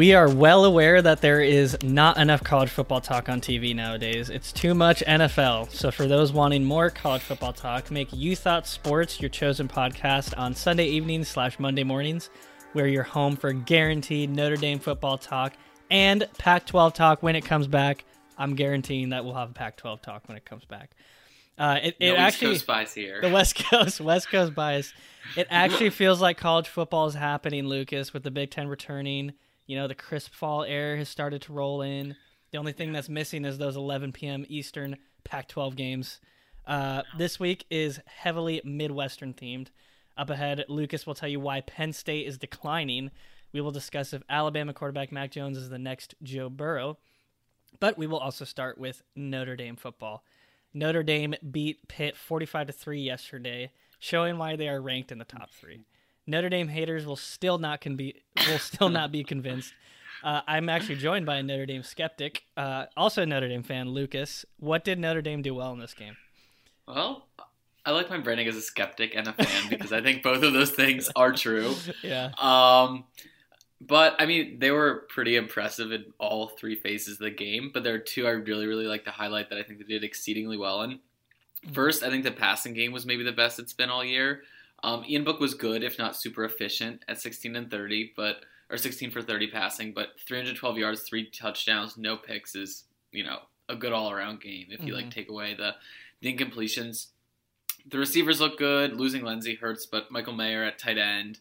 We are well aware that there is not enough college football talk on TV nowadays. It's too much NFL. So, for those wanting more college football talk, make You Thought Sports your chosen podcast on Sunday evenings slash Monday mornings, where you're home for guaranteed Notre Dame football talk and Pac 12 talk when it comes back. I'm guaranteeing that we'll have a Pac 12 talk when it comes back. Uh, it, it no actually bias here. the West Coast West Coast bias. It actually feels like college football is happening, Lucas, with the Big Ten returning. You know, the crisp fall air has started to roll in. The only thing that's missing is those 11 p.m. Eastern Pac-12 games. Uh, this week is heavily Midwestern themed. Up ahead, Lucas will tell you why Penn State is declining. We will discuss if Alabama quarterback Mac Jones is the next Joe Burrow. But we will also start with Notre Dame football. Notre Dame beat Pitt 45 to 3 yesterday, showing why they are ranked in the top 3. Notre Dame haters will still not can be will still not be convinced. Uh, I'm actually joined by a Notre Dame skeptic, uh, also a Notre Dame fan, Lucas. What did Notre Dame do well in this game? Well, I like my branding as a skeptic and a fan because I think both of those things are true. Yeah. Um, but I mean, they were pretty impressive in all three phases of the game. But there are two I really, really like to highlight that I think they did exceedingly well in. First, I think the passing game was maybe the best it's been all year. Um, Ian Book was good, if not super efficient, at 16 and 30, but or 16 for 30 passing, but 312 yards, three touchdowns, no picks is you know a good all around game. If you Mhm. like take away the the incompletions, the receivers look good. Losing Lenzy hurts, but Michael Mayer at tight end.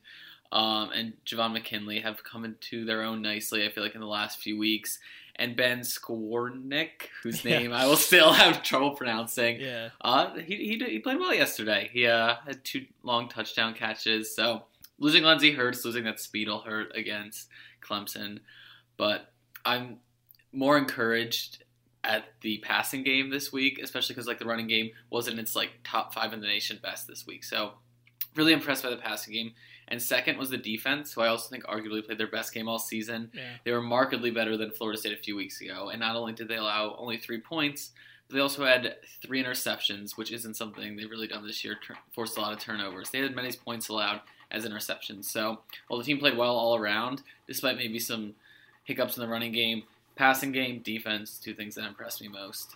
Um, and Javon McKinley have come into their own nicely. I feel like in the last few weeks, and Ben Skowronek, whose Yeah. name I will still have trouble pronouncing, Yeah. uh, he, he, he played well yesterday. He uh, had two long touchdown catches. So losing Lenzy hurts. Losing that speed will hurt against Clemson. But I'm more encouraged at the passing game this week, especially because like the running game wasn't its like top five in the nation best this week. So really impressed by the passing game. And second was the defense, who I also think arguably played their best game all season. Yeah. They were markedly better than Florida State a few weeks ago. And not only did they allow only three points, but they also had three interceptions, which isn't something they've really done this year, tur- forced a lot of turnovers. They had as many points allowed as interceptions. So while the team played well all around, despite maybe some hiccups in the running game, passing game, defense, two things that impressed me most.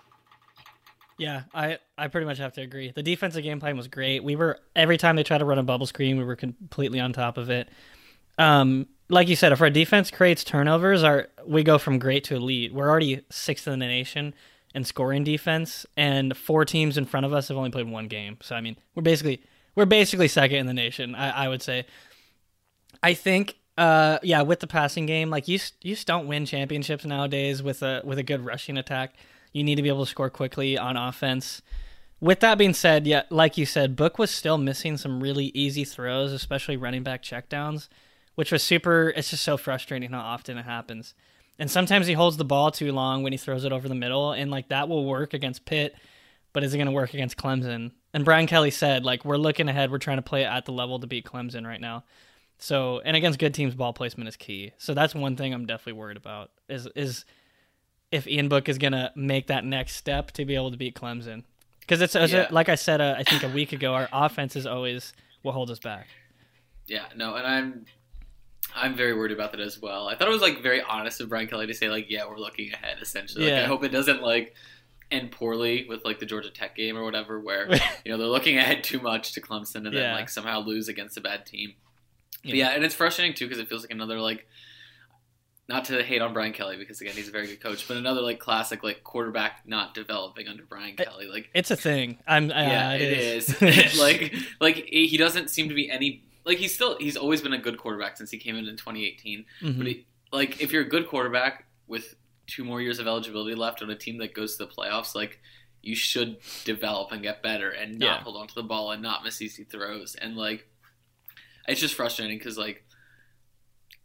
Yeah, I, I pretty much have to agree. The defensive game plan was great. We were every time they tried to run a bubble screen, we were completely on top of it. Um, like you said, if our defense creates turnovers, our we go from great to elite. We're already sixth in the nation in scoring defense, and four teams in front of us have only played one game. So I mean, we're basically we're basically second in the nation. I, I would say. I think, uh, yeah, with the passing game, like you, you just don't win championships nowadays with a with a good rushing attack. You need to be able to score quickly on offense. With that being said, yeah, like you said, Book was still missing some really easy throws, especially running back checkdowns, which was super. It's just so frustrating how often it happens. And sometimes he holds the ball too long when he throws it over the middle, and like that will work against Pitt, but is it going to work against Clemson? And Brian Kelly said, like, we're looking ahead, we're trying to play at the level to beat Clemson right now. So, and against good teams, ball placement is key. So that's one thing I'm definitely worried about is is if Ian Book is gonna make that next step to be able to beat Clemson. Because it's, it's Yeah. like I said, uh, I think a week ago, our offense is always what holds us back. Yeah, no, and I'm I'm very worried about that as well. I thought it was like very honest of Brian Kelly to say like, yeah, we're looking ahead essentially. Like, Yeah. I hope it doesn't like end poorly with like the Georgia Tech game or whatever, where you know they're looking ahead too much to Clemson and then like somehow lose against a bad team. But Yeah. yeah, and it's frustrating too because it feels like another like. Not to hate on Brian Kelly because again he's a very good coach, but another like classic like quarterback not developing under Brian Kelly. Like It's a thing. I'm uh, yeah, it it is. is. like, like he doesn't seem to be any. Like he's still he's always been a good quarterback since he came in in 2018. Mhm. But he, like, if you're a good quarterback with two more years of eligibility left on a team that goes to the playoffs, like you should develop and get better and not Yeah. hold on to the ball and not miss easy throws. And like, it's just frustrating because like.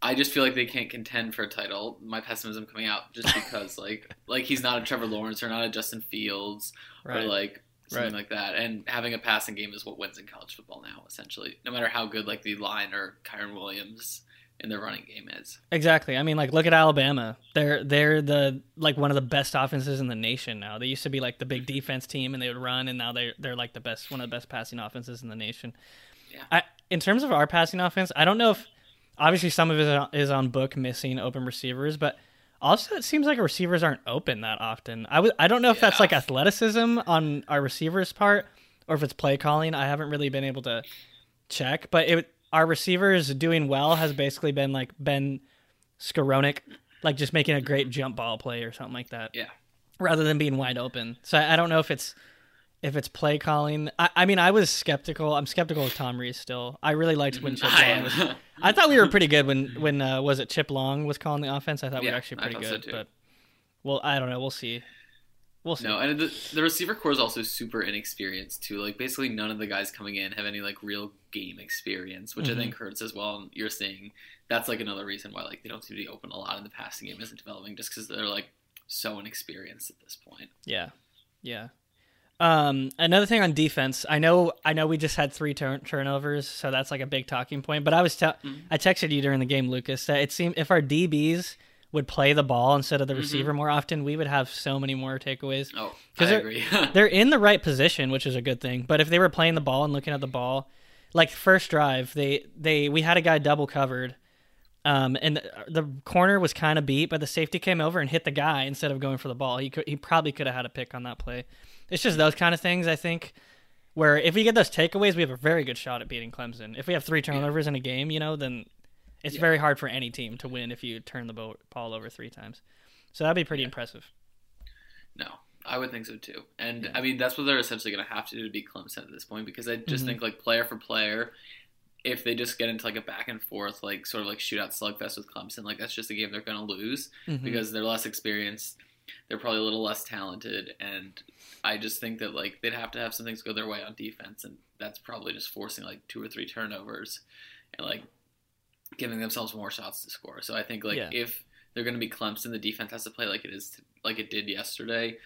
I just feel like they can't contend for a title. My pessimism coming out just because like like he's not a Trevor Lawrence or not a Justin Fields right. or like something Right. like that. And having a passing game is what wins in college football now, essentially. No matter how good like the line or Kyren Williams in their running game is. Exactly. I mean, like, look at Alabama. They're they're the like one of the best offenses in the nation now. They used to be like the big mm-hmm. defense team, and they would run, and now they're they're like the best one of the best passing offenses in the nation. Yeah. I in terms of our passing offense, I don't know if obviously some of it is on book missing open receivers, but also it seems like receivers aren't open that often. I w- I don't know if that's like athleticism on our receivers' part or if it's play calling. I haven't really been able to check, but it our receivers doing well has basically been like Ben Skowronek, like just making a great jump ball play or something like that. Yeah. Rather than being wide open. So I I don't know if it's if it's play calling. I, I mean, I was skeptical. I'm skeptical of Tom Rees still. I really liked when Chip I Long was. I thought we were pretty good when when uh, was it Chip Long was calling the offense. I thought we were actually pretty thought so good. but well, I don't know. We'll see. We'll see. No, and the, the receiver corps is also super inexperienced too. Like basically none of the guys coming in have any like real game experience, which Mhm. I think hurts as well. And you're seeing that's like another reason why like they don't seem to be open a lot in the passing game isn't developing just because they're like so inexperienced at this point. Yeah, yeah. Um, another thing on defense, I know, I know, we just had three turn- turnovers, so that's like a big talking point. But I was, te- Mhm. I texted you during the game, Lucas, that it seemed if our DBs would play the ball instead of the Mhm. receiver more often, we would have so many more takeaways. Oh, I they're- agree. They're in the right position, which is a good thing. But if they were playing the ball and looking at the ball, like first drive, they they we had a guy double covered, um, and the, the corner was kind of beat, but the safety came over and hit the guy instead of going for the ball. He could he probably could have had a pick on that play. It's just those kind of things I think. Where if we get those takeaways, we have a very good shot at beating Clemson. If we have three turnovers in a game, you know, then it's Yeah. very hard for any team to win if you turn the ball over three times. So that'd be pretty Yeah. impressive. No, I would think so too. And Yeah. I mean, that's what they're essentially going to have to do to beat Clemson at this point because I just Mhm. think like player for player, if they just get into like a back and forth, like sort of like shootout slugfest with Clemson, like that's just a game they're going to lose Mhm. because they're less experienced. They're probably a little less talented, and I just think that like they'd have to have some things go their way on defense, and that's probably just forcing like two or three turnovers and like giving themselves more shots to score. So I think like Yeah. if they're going to be Clemson, the defense has to play like it is like it did yesterday.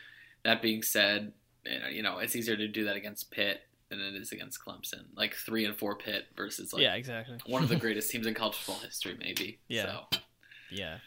That being said, you know, you know it's easier to do that against Pitt than it is against Clemson. Like three and four Pitt versus like yeah, exactly. one of the greatest teams in college football history, maybe. Yeah. So, Yeah.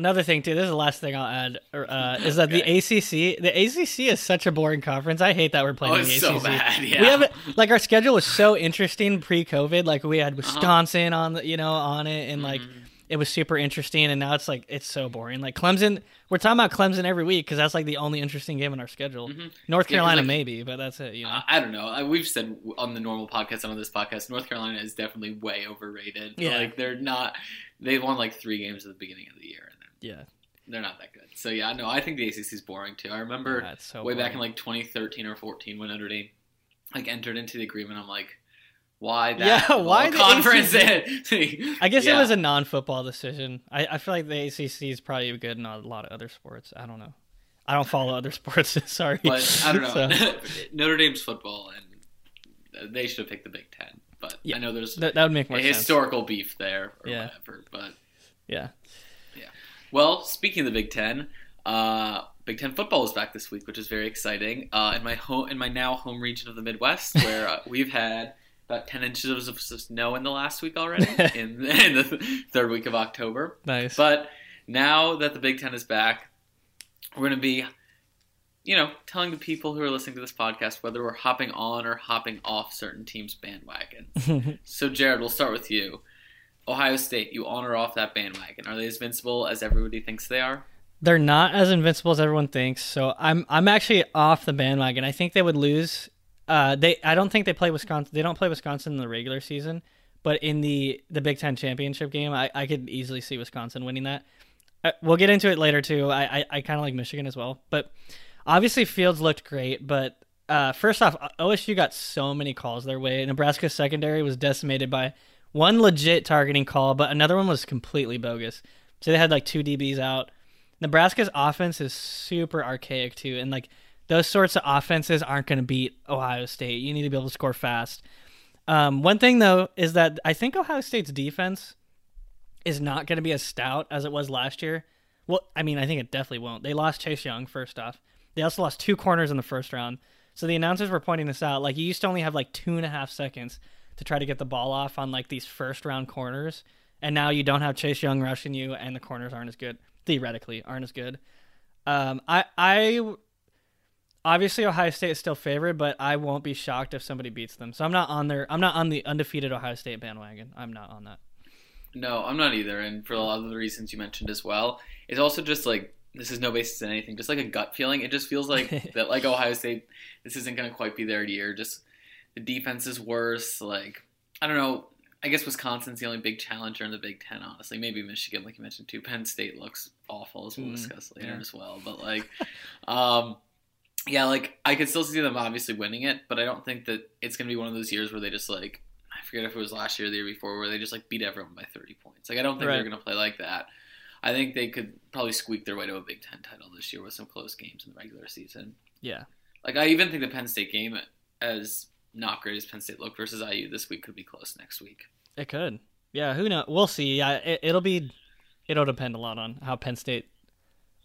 Another thing too. This is the last thing I'll add. Uh, is that the ACC? The ACC is such a boring conference. I hate that we're playing oh, the ACC. so bad. Yeah. We have like our schedule was so interesting pre-COVID. Like we Uh-huh. had Wisconsin on the, you know, on it, and like Mhm. It was super interesting. And now it's like it's so boring. Like Clemson, we're talking about Clemson every week because that's like the only interesting game in our schedule. Mhm. North Yeah, Carolina like- maybe, but that's it. You know. Uh, I don't know. I- We've said on the normal podcast and on this podcast, North Carolina is definitely way overrated. Yeah. Like they're not. They won like three games at the beginning of the year, and they're, yeah. they're not that good. So yeah, no, I think the ACC is boring too. I remember Yeah, so way back in like 2013 or 14 when Notre Dame like entered into the agreement. I'm like, why that? Yeah, why the conference? I guess Yeah. it was a non-football decision. I, I feel like the ACC is probably good in a lot of other sports. I don't know. I don't follow other sports. Sorry, But I don't know. So, Notre Dame's football, and they should have picked the Big Ten. But Yeah, I know there's that, that would make a more sense. historical beef there, or Yeah. whatever. But Yeah. well, speaking of the Big Ten, uh, Big Ten football is back this week, which is very exciting. Uh, in my home, in my now home region of the Midwest, where uh, we've had about ten inches of snow in the last week already, in, in the third week of October. Nice. But now that the Big Ten is back, we're going to be, you know, telling the people who are listening to this podcast whether we're hopping on or hopping off certain teams' bandwagon. So, Jarod, we'll start with you. Ohio State, you on or off that bandwagon? Are they as invincible as everybody thinks they are? They're not as invincible as everyone thinks. So I'm I'm actually off the bandwagon. I think they would lose. Uh, they I don't think they play Wisconsin. They don't play Wisconsin in the regular season, but in the the Big Ten championship game, I, I could easily see Wisconsin winning that. Uh, we'll get into it later too. I I, I kind of like Michigan as well, but obviously Fields looked great. But uh, first off, OSU got so many calls their way. Nebraska's secondary was decimated by one legit targeting call, but another one was completely bogus. So they had like two DBs out. Nebraska's offense is super archaic too, and like those sorts of offenses aren't going to beat Ohio State. You need to be able to score fast. Um, one thing though is that I think Ohio State's defense is not going to be as stout as it was last year. Well, I mean, I think it definitely won't. They lost Chase Young first off. They also lost two corners in the first round. So the announcers were pointing this out. Like you used to only have like two and a half seconds to try to get the ball off on like these first round corners, and now you don't have Chase Young rushing you, and the corners aren't as good. Theoretically, aren't as good. Um, I I obviously Ohio State is still favored, but I won't be shocked if somebody beats them. So I'm not on their I'm not on the undefeated Ohio State bandwagon. I'm not on that. No, I'm not either, and for a lot of the reasons you mentioned as well. It's also just like this is no basis in anything, just like a gut feeling. It just feels like that, like Ohio State, this isn't going to quite be their year. Just the defense is worse. Like I don't know. I guess Wisconsin's the only big challenger in the Big Ten. Honestly, maybe Michigan, like you mentioned too. Penn State looks awful, as we'll Mm, discuss later yeah. as well. But like, um, yeah, like I could still see them obviously winning it, but I don't think that it's going to be one of those years where they just like I forget if it was last year or the year before where they just like beat everyone by 30 points. Like I don't think Right. they're going to play like that. I think they could probably squeak their way to a Big Ten title this year with some close games in the regular season. Yeah. Like I even think the Penn State game, as not great as Penn State looked versus IU this week, could be close next week. It could. Yeah, who knows? We'll see. Yeah, it, it'll be it'll depend a lot on how Penn State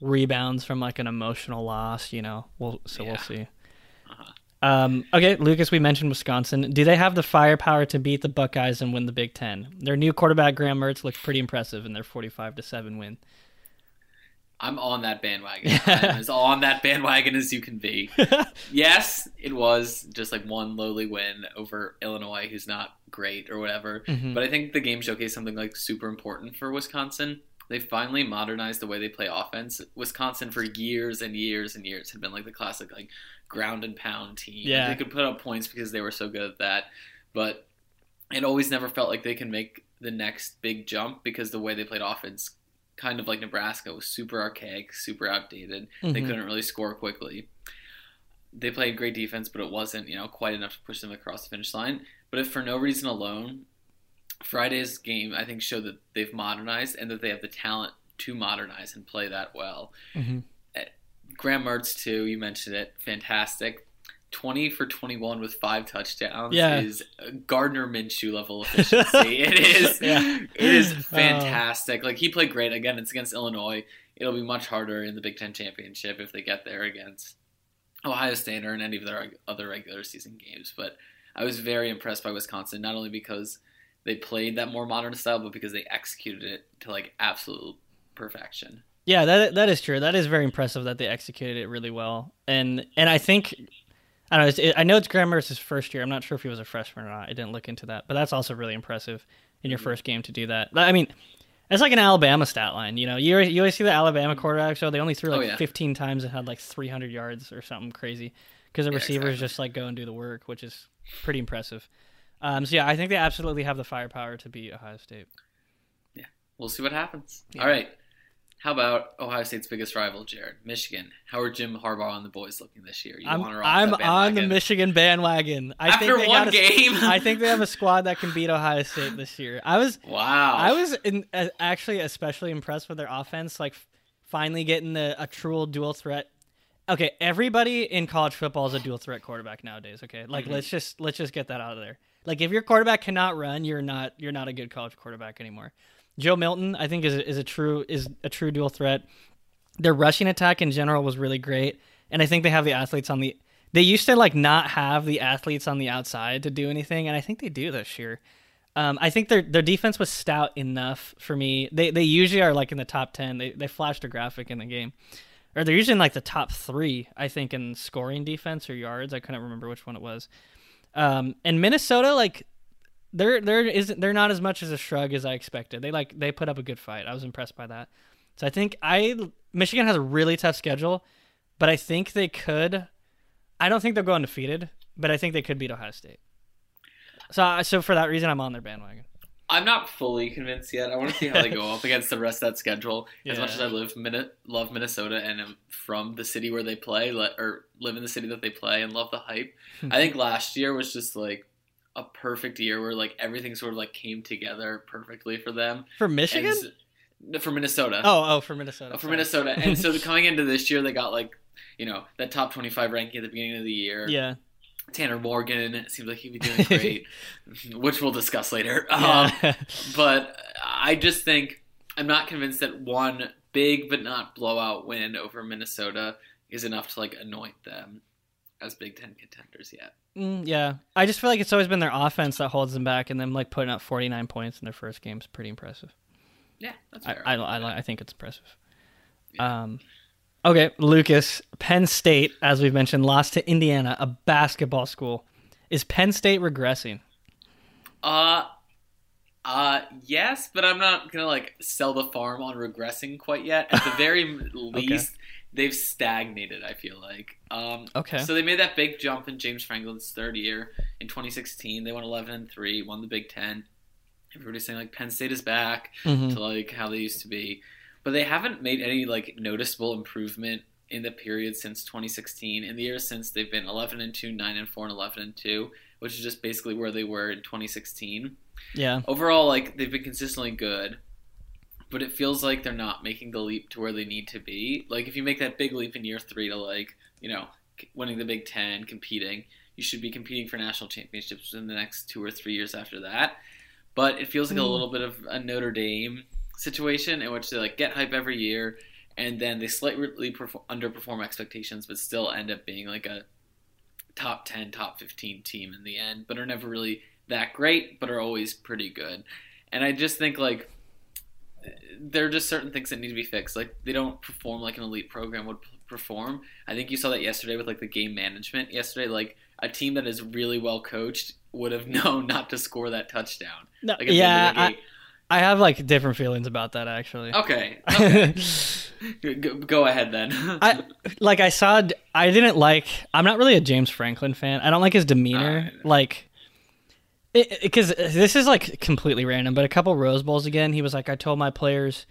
rebounds from like an emotional loss, you know. We'll so we'll see. Uh-huh. Um, okay, Lucas, we mentioned Wisconsin. Do they have the firepower to beat the Buckeyes and win the Big Ten? Their new quarterback Graham Mertz looked pretty impressive in their forty-five to seven win. I'm on that bandwagon. I'm as on that bandwagon as you can be. yes, it was just like one lowly win over Illinois, who's not great or whatever. Mhm. But I think the game showcased something like super important for Wisconsin. They finally modernized the way they play offense. Wisconsin for years and years and years had been like the classic like ground and pound team. Yeah. They could put up points because they were so good at that. But it always never felt like they could make the next big jump because the way they played offense kind of like Nebraska was super archaic, super outdated. They Mhm. couldn't really score quickly. They played great defense, but it wasn't, you know, quite enough to push them across the finish line. But if for no reason alone, Friday's game I think showed that they've modernized and that they have the talent to modernize and play that well. Mhm. Graham Mertz too, you mentioned it, fantastic. 20 for 21 with five touchdowns Yeah. is Gardner Minshew level efficiency. it is Yeah. it is Oh. fantastic. Like he played great again. It's against Illinois. It'll be much harder in the Big Ten championship if they get there against Ohio State or in any of their other regular season games. But I was very impressed by Wisconsin, not only because they played that more modern style, but because they executed it to like absolute perfection. Yeah, that that is true. That is very impressive that they executed it really well. And and I think I don't know. It's, it, I know it's Graham Mertz's first year. I'm not sure if he was a freshman or not. I didn't look into that, but that's also really impressive in your Mhm. first game to do that. I mean, it's like an Alabama stat line. You know, you always, you always see the Alabama quarterback show. They only threw Oh, like yeah. 15 times and had like 300 yards or something crazy because the Yeah, receivers exactly. just like go and do the work, which is pretty impressive. Um, so yeah, I think they absolutely have the firepower to beat Ohio State. Yeah, we'll see what happens. Yeah. All right. How about Ohio State's biggest rival, Jarod? Michigan. How are Jim Harbaugh and the boys looking this year? You I'm, I'm on the? Michigan bandwagon. I After think they one got a, game. I think they have a squad that can beat Ohio State this year. I was wow. I was in, uh, actually especially impressed with their offense, like finally getting the, a true dual threat. Okay, everybody in college football is a dual threat quarterback nowadays. Okay, like Mhm. let's just let's just get that out of there. Like if your quarterback cannot run, you're not you're not a good college quarterback anymore. Joe Milton, I think, is is a true is a true dual threat. Their rushing attack in general was really great, and I think they have the athletes on the. They used to like not have the athletes on the outside to do anything, and I think they do this year. Um, I think their their defense was stout enough for me. They they usually are like in the top ten. They they flashed a graphic in the game, or they're usually in like the top three. I think in scoring defense or yards. I couldn't remember which one it was. Um, and Minnesota like they're they're isn't they're not as much as a shrug as I expected. They like they put up a good fight. I was impressed by that. So I think I Michigan has a really tough schedule, but I think they could. I don't think they'll go undefeated, but I think they could beat Ohio State. So so for that reason, I'm on their bandwagon. I'm not fully convinced yet. I want to see how they go up against the rest of that schedule. As much as I live Min- love Minnesota and am from the city where they play, le- or live in the city that they play, and love the hype. I think last year was just like a perfect year where like everything sort of like came together perfectly for them. For Michigan? no, for Minnesota. Oh, oh, for Minnesota. Uh, for sorry. Minnesota. And so coming into this year, they got like, you know, that top 25 ranking at the beginning of the year. yeah, Tanner Morgan it seems like he'd be doing great, which we'll discuss later. Um, but I just think I'm not convinced that one big but not blowout win over Minnesota is enough to like anoint them as Big Ten contenders yet. Mm, yeah. I just feel like it's always been their offense that holds them back, and them like putting up 49 points in their first game is pretty impressive. Yeah, that's fair. I, I, I think it's impressive. Um, okay, Lucas, Penn State, as we've mentioned, lost to Indiana, a basketball school. Is Penn State regressing? Uh, Uh, yes, but I'm not gonna like sell the farm on regressing quite yet. At the very least, they've stagnated. I feel like. Um, Okay. So they made that big jump in James Franklin's third year in 2016. They won 11 and three, won the Big Ten. Everybody's saying like Penn State is back Mhm. to like how they used to be, but they haven't made any like noticeable improvement in the period since 2016. In the years since, they've been 11 and two, 9 and four, and 11 and two, which is just basically where they were in 2016 Yeah. overall like they've been consistently good but it feels like they're not making the leap to where they need to be like if you make that big leap in year three to like you know winning the big ten competing you should be competing for national championships in the next two or three years after that but it feels like a Mm. little bit of a notre dame situation in which they like get hype every year and then they slightly perform, underperform expectations but still end up being like a top 10 top 15 team in the end but are never really that great but are always pretty good. And i just think like there are just certain things that need to be fixed. Like they don't perform like an elite program would p- perform. I think you saw that yesterday with like the game management yesterday. Like a team that is really well coached would have known not to score that touchdown. No, like yeah, end of the I. I have like different feelings about that actually. okay, okay. go, go ahead then I like I saw I didn't like I'm not really a James Franklin fan. I don't like his demeanor. Ah, Alright. Like because this is like completely random, but a couple Rose Bowls again, he was like, I told my players,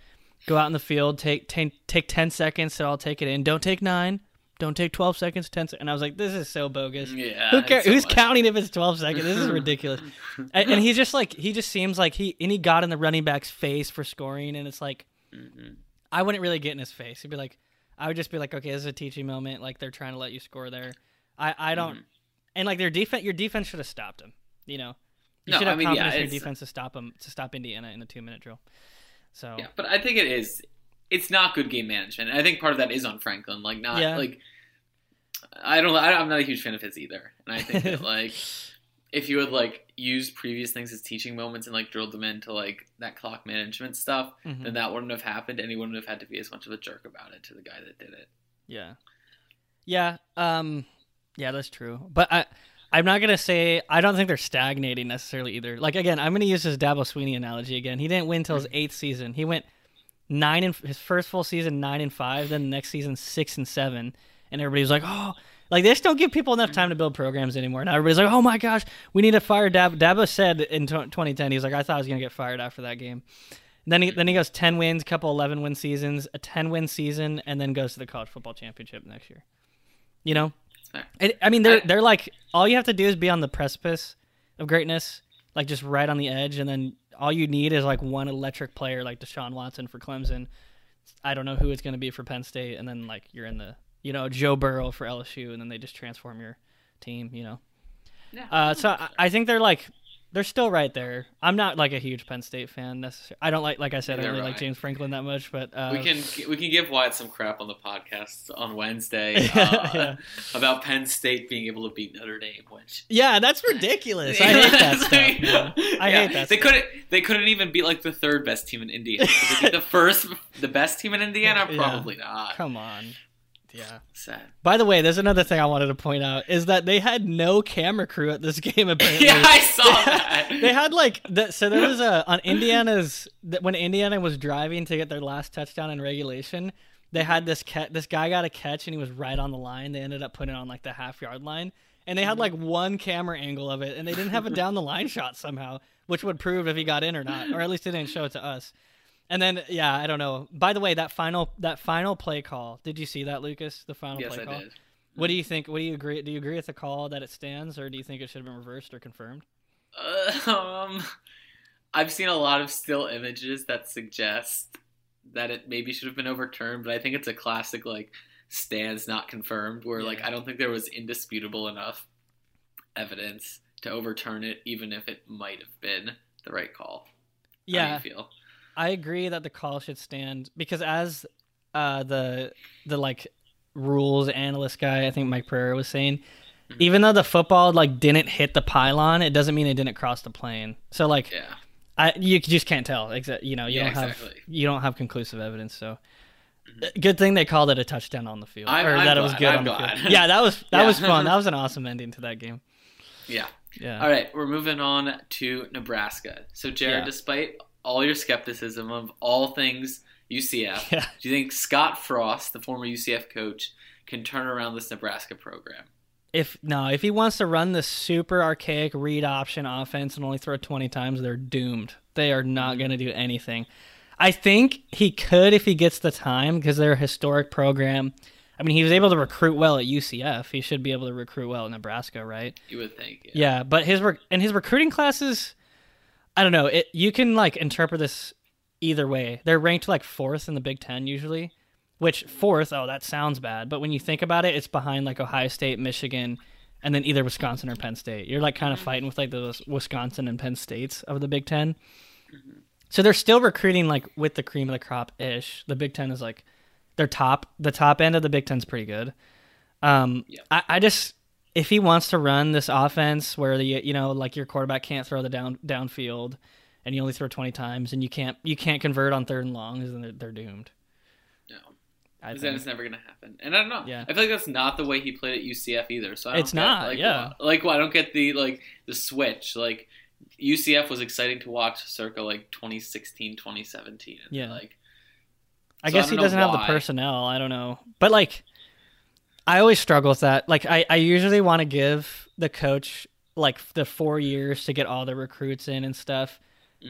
go out in the field, take take, take ten seconds, so I'll take it in. Don't take nine, don't take twelve seconds, ten seconds. And I was like, this is so bogus. yeah Who cares? so Who's much. counting if it's twelve seconds? This is ridiculous. and, and he's just like he just seems like he and he got in the running back's face for scoring, and it's like Mhm. I wouldn't really get in his face. He'd be like, I would just be like, okay, this is a teaching moment. Like they're trying to let you score there. I, I don't, Mhm. and like their defense, your defense should have stopped him. You know, you No, should I have mean, yeah, in your defense to stop him to stop Indiana in the two minute drill. So Yeah, but I think it is. It's not good game management. And I think part of that is on Franklin. Like not Yeah. like I don't. I, I'm not a huge fan of his either. And I think that like if you had like used previous things as teaching moments and like drilled them into like that clock management stuff, Mhm. then that wouldn't have happened, and he wouldn't have had to be as much of a jerk about it to the guy that did it. yeah, yeah, um, yeah, that's true. But I. I'm not gonna say I don't think they're stagnating necessarily either. Like again, I'm gonna use his Dabo Swinney analogy again. He didn't win until his eighth season. He went nine in his first full season nine and five, then the next season six and seven, and everybody was like, oh, like they just don't give people enough time to build programs anymore. Now everybody's like, oh my gosh, we need to fire Dabo. Dabo said in tw 2010, he's like, I thought I was gonna get fired after that game. And then he then he goes ten wins, couple eleven win seasons, a ten win season, and then goes to the college football championship next year. You know, it, I mean they're they're like all you have to do is be on the precipice of greatness, like just right on the edge, and then all you need is like one electric player like Deshaun Watson for Clemson. I don't know who it's going to be for Penn State, and then like you're in the you know Joe Burrow for LSU, and then they just transform your team. You know, Yeah. uh, so I, I think they're like they're still right there. I'm not like a huge Penn State fan. Necessarily. I don't like like I said I Neither don't really am like James Franklin that much, but uh, we can we can give Wyatt some crap on the podcast on Wednesday uh, Yeah. about Penn State being able to beat Notre Dame, which yeah, that's ridiculous. I hate that stuff. man. I Yeah, hate that. They stuff. couldn't. They couldn't even beat like the third best team in Indiana. They beat the first, the best team in Indiana? Yeah. Probably not. Come on. Yeah. Sad. By the way, there's another thing I wanted to point out is that they had no camera crew at this game. Apparently, yeah, I saw that. they had like the, so there was a on Indiana's when Indiana was driving to get their last touchdown in regulation. They had this cat. This guy got a catch and he was right on the line. They ended up putting it on like the half yard line, and they had mm-hmm. like one camera angle of it, and they didn't have a down the line shot somehow, which would prove if he got in or not, or at least they didn't show it to us. And then yeah, I don't know. By the way, that final that final play call. Did you see that, Lucas? The final yes, play I call. did. What do you think? What do you agree? Do you agree with the call that it stands, or do you think it should have been reversed or confirmed? Uh, um, I've seen a lot of still images that suggest that it maybe should have been overturned, but I think it's a classic like stands not confirmed, where like I don't think there was indisputable enough evidence to overturn it, even if it might have been the right call. How Yeah, do you feel? I agree that the call should stand because as uh, the the like rules analyst guy, I think Mike Pereira was saying, Mhm. even though the football like didn't hit the pylon, it doesn't mean it didn't cross the plane. So like, Yeah. I you just can't tell. Exa- you know, you Yeah, don't have exactly. you don't have conclusive evidence. So. Good thing they called it a touchdown on the field, I'm- or I'm that it was good I'm on the field. Yeah, that was that Yeah. was fun. That was an awesome ending to that game. Yeah. Yeah. All right, we're moving on to Nebraska. So, Jarod, Yeah. despite all your skepticism of all things UCF, Yeah. do you think Scott Frost, the former UCF coach, can turn around this Nebraska program? If no, if he wants to run the super archaic read option offense and only throw 20 times, they're doomed. They are not mm-hmm. going to do anything. I think he could if he gets the time because they're a historic program. I mean, he was able to recruit well at UCF. He should be able to recruit well at Nebraska, right? You would think. Yeah, but his rec- and his recruiting classes, I don't know. It you can like interpret this either way. They're ranked like fourth in the Big Ten usually, which fourth, oh, that sounds bad. But when you think about it, it's behind like Ohio State, Michigan, and then either Wisconsin or Penn State. You're like kind of fighting with like the Wisconsin and Penn States of the Big 10 So they're still recruiting like with the cream of the crop ish. The Big Ten is like their top. The top end of the Big Ten's pretty good. Um, Yeah. I, I just if he wants to run this offense where the you know like your quarterback can't throw the down downfield and you only throw 20 times and you can't you can't convert on third and longs then they're, they're doomed No. I Because then it's never gonna happen. And I don't know. Yeah. I feel like that's not the way he played at UCF either. So I don't It's get, not, Like, yeah. Like, well, I don't get the like the switch. Like UCF was exciting to watch circa like 2016, 2017. And Yeah. Like I So I guess he don't know doesn't have the personnel I don't know but like I always struggle with that like I, I usually want to give the coach like the four years to get all the recruits in and stuff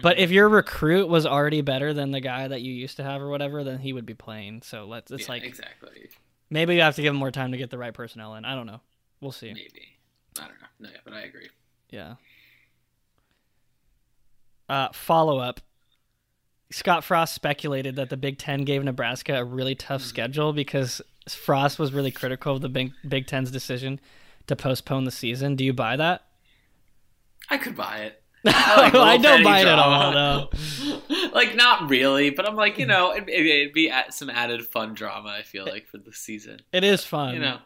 But mhm. if your recruit was already better than the guy that you used to have or whatever, then he would be playing. So let's it's Yeah, like exactly. maybe you have to give him more time to get the right personnel in. I don't know. We'll see. Maybe. I don't know. No, yeah, but I agree. Yeah. Uh, follow up. Scott Frost speculated that the Big Ten gave Nebraska a really tough Mhm. schedule because Frost was really critical of the Big, Big Ten's decision to postpone the season. Do you buy that? I could buy it. I, like little don't buy it at all, though. like not really, but I'm like, you know, it, it'd be at some added fun drama. I feel like for the season. It is fun. You know,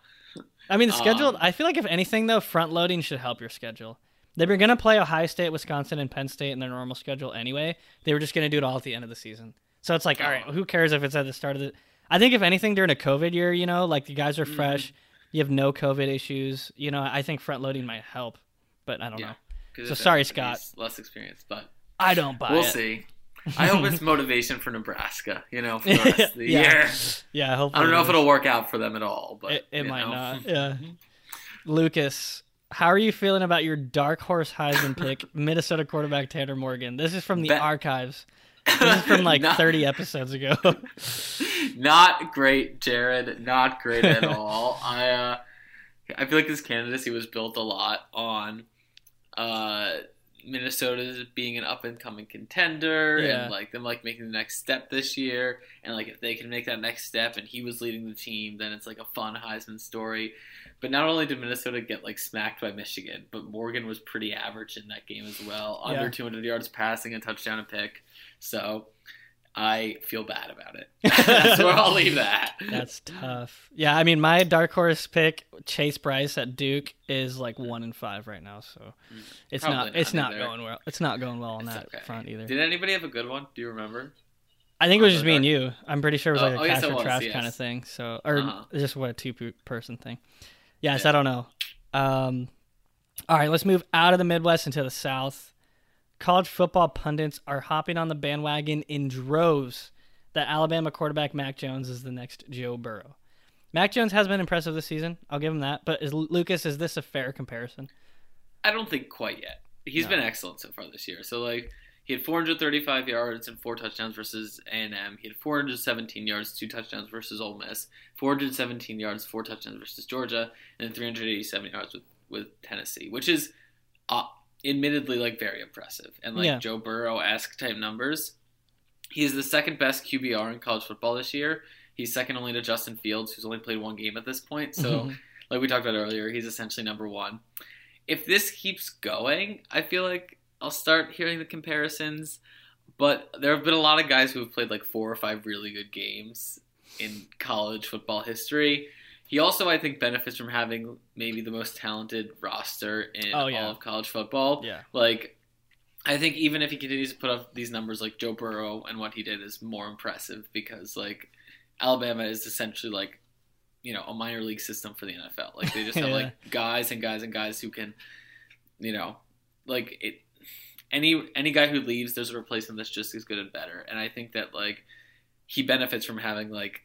I mean, the schedule. Um, I feel like if anything, though, front loading should help your schedule. They were going to play Ohio State, Wisconsin, and Penn State in their normal schedule anyway. They were just going to do it all at the end of the season. So it's like, all right, Oh. who cares if it's at the start of the? I think if anything, during a COVID year, you know, like the guys are Mhm. fresh, you have no COVID issues. You know, I think front loading might help, but I don't Yeah. know. So sorry, Scott. Less experience, but I don't buy it. we'll see. I hope it's motivation for Nebraska. You know, for the rest of the Yeah. year. Yeah, hopefully I don't know if it'll work out for them at all, but It, it might know. not. Yeah. Lucas, how are you feeling about your dark horse Heisman pick, Minnesota quarterback Tanner Morgan? This is from the Bet- archives. This is from like Not- 30 episodes ago. Not great, Jarod. Not great at all. I uh, I feel like this candidacy was built a lot on uh, Minnesota being an up and coming contender Yeah. and like them like making the next step this year. And like if they can make that next step and he was leading the team, then it's like a fun Heisman story. But not only did Minnesota get like smacked by Michigan, but Morgan was pretty average in that game as well. Under Yeah. 200 yards passing, a touchdown, a pick. So I feel bad about it. That's where I'll leave that. That's tough. Yeah, I mean, my dark horse pick, Chase Brice at Duke, is like one in five right now. So it's Probably not, not it's not going well. It's not going well on It's that okay. front either. Did anybody have a good one? Do you remember? I think it was just me and you. I'm pretty sure it was Oh, like oh, a yes, cash it or trash yes. kind of thing. So, or Uh-huh. just what a two pe- person thing. Yes, Yeah. I don't know. Um, all right, let's move out of the Midwest into the South. College football pundits are hopping on the bandwagon in droves that Alabama quarterback Mac Jones is the next Joe Burrow. Mac Jones has been impressive this season. I'll give him that. But is Lucas, is this a fair comparison? I don't think quite yet. He's No. been excellent so far this year. So like he had 435 yards and four touchdowns versus A&M. He had 417 yards, two touchdowns versus Ole Miss. 417 yards, four touchdowns versus Georgia, and then 387 yards with with Tennessee, which is uh, admittedly like very impressive and like Yeah. Joe Burrow esque type numbers. He is the second best QBR in college football this year. He's second only to Justin Fields, who's only played one game at this point. So mm-hmm. like we talked about earlier, he's essentially number one. If this keeps going, I feel like I'll start hearing the comparisons. But there have been a lot of guys who have played like four or five really good games in college football history. He also, I think, benefits from having maybe the most talented roster in Oh, yeah. all of college football. yeah. Like, I think even if he continues to put up these numbers, like Joe Burrow and what he did is more impressive because like Alabama is essentially like you know a minor league system for the NFL. Like they just have Yeah. like guys and guys and guys who can you know, like it. Any any guy who leaves, there's a replacement that's just as good and better. And I think that like he benefits from having like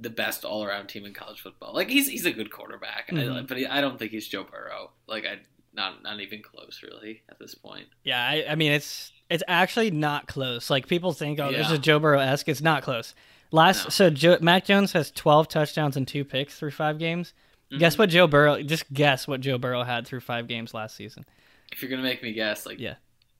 the best all around team in college football. Like he's he's a good quarterback, Mhm. I, but he, I don't think he's Joe Burrow. Like I not not even close really at this point. Yeah, I, I mean it's it's actually not close. Like people think, oh, this is Joe Burrow esque. It's not close. Last No. so Joe, Mac Jones has twelve touchdowns and two picks through five games. Guess Mhm. what Joe Burrow? Just guess what Joe Burrow had through five games last season. If you're gonna make me guess, like Yeah.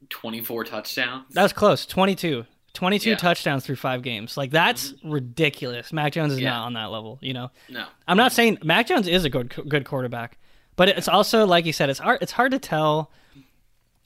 24 touchdowns. That was close. 22. 22 Yeah. touchdowns through five games. Like that's ridiculous. Mac Jones is Yeah. not on that level. You know, no. I'm not saying Mac Jones is a good good quarterback, but it's also like you said, it's hard. It's hard to tell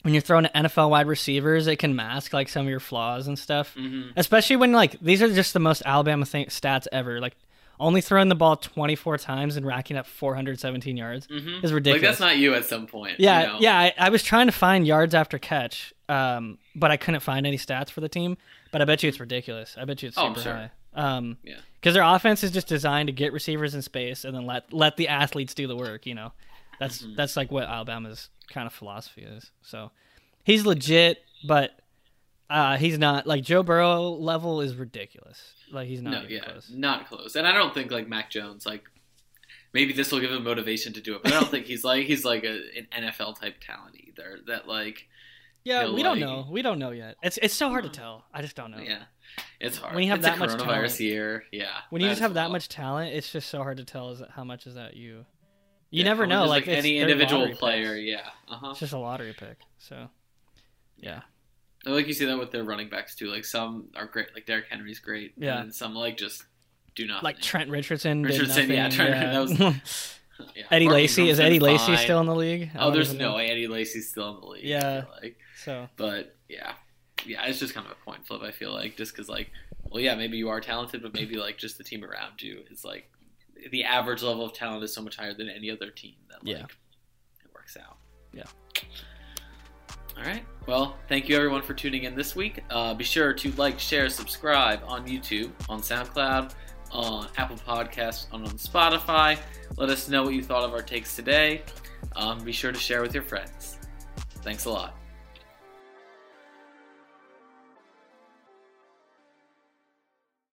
when you're throwing NFL wide receivers. It can mask like some of your flaws and stuff, hmm especially when like these are just the most Alabama stats ever. Like only throwing the ball 24 times and racking up 417 yards hmm is Like ridiculous. that's not you at some point. Yeah, you know? yeah. I, I was trying to find yards after catch, um, but I couldn't find any stats for the team. But I bet you it's ridiculous. I bet you it's Oh, super sure. high. Um, Yeah. because their offense is just designed to get receivers in space and then let let the athletes do the work. You know, that's Mhm. that's like what Alabama's kind of philosophy is. So he's legit, but uh, he's not like Joe Burrow level is ridiculous. Like he's not no, yeah, close. not close. And I don't think like Mac Jones like maybe this will give him motivation to do it, but I don't think he's like he's like a, an NFL type talent either. That like Yeah, we don't like- know. We don't know yet. It's it's so hard to tell. I just don't know. yeah, it's hard When you have It's that much talent. year. Yeah, when you just have that much talent, it's just so hard to tell is how much is that you. You Yeah, never know. is, Like, any individual player. picks. Yeah, uh huh. It's just a lottery pick. So, yeah, I like you see that with their running backs too. Like some are great, like Derrick Henry's great. Yeah. and some like just do nothing. like Trent Richardson. did Richardson, yeah, Trent- yeah. that was- Yeah. Eddie Lacy is Eddie Lacy still in the league? I Oh, there's no know. way Eddie Lacy's still in the league. Yeah. like, So but yeah, yeah, it's just kind of a coin flip. I feel like just because like, well, yeah, maybe you are talented, but maybe like just the team around you is like the average level of talent is so much higher than any other team that like Yeah. it works out. Yeah. All right. Well, thank you everyone for tuning in this week. Uh, be sure to like, share, subscribe on YouTube, on SoundCloud, on Apple Podcasts, and on Spotify. Let us know what you thought of our takes today. Um, be sure to share with your friends. Thanks a lot.